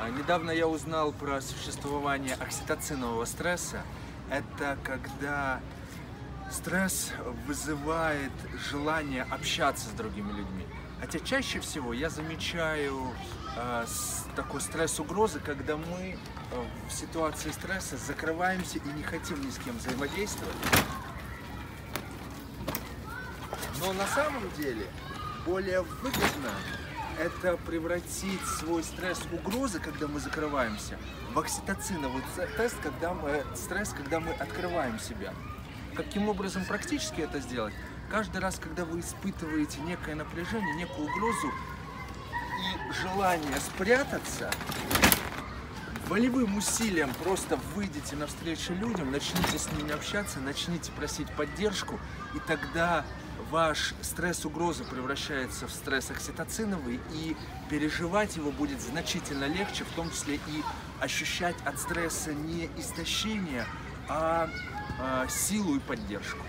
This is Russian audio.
А, Недавно я узнал про существование окситоцинового стресса. Это когда стресс вызывает желание общаться с другими людьми. Хотя чаще всего я замечаю э, такой стресс угрозы, когда мы э, в ситуации стресса закрываемся и не хотим ни с кем взаимодействовать. Но на самом деле более выгодно это превратить свой стресс угрозы, когда мы закрываемся, в окситоциновый тест, когда мы, стресс, когда мы открываем себя. Каким образом практически это сделать? Каждый раз, когда вы испытываете некое напряжение, некую угрозу и желание спрятаться, волевым усилием просто выйдите навстречу людям, начните с ними общаться, начните просить поддержку, и тогда ваш стресс угрозы превращается в стресс окситоциновый, и переживать его будет значительно легче, в том числе и ощущать от стресса не истощение, а, а силу и поддержку.